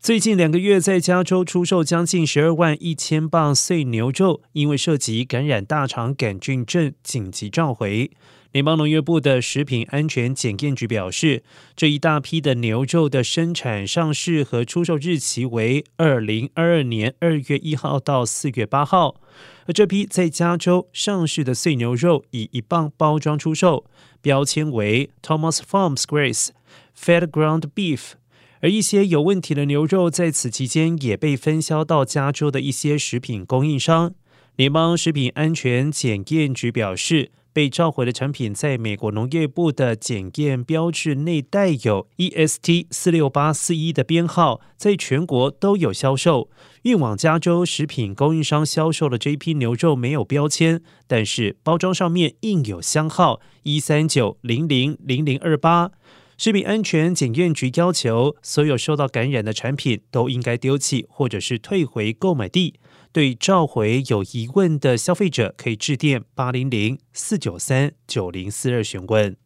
最近两个月，在加州出售将近十二万一千磅碎牛肉，因为涉及感染大肠杆菌症，紧急召回。联邦农业部的食品安全检验局表示，这一大批的牛肉的生产、上市和出售日期为二零二二年二月一号到四月八号。而这批在加州上市的碎牛肉以一磅包装出售，标签为 Thomas Farms Grace Fed Ground Beef。而一些有问题的牛肉在此期间也被分销到加州的一些食品供应商。联邦食品安全检验局表示，被召回的产品在美国农业部的检验标志内带有 EST 四六八四一的编号，在全国都有销售。运往加州食品供应商销售的这批牛肉没有标签，但是包装上面印有箱号一三九零零零零二八。食品安全检验局要求，所有受到感染的产品都应该丢弃，或者是退回购买地。对召回有疑问的消费者，可以致电八零零四九三九零四二询问。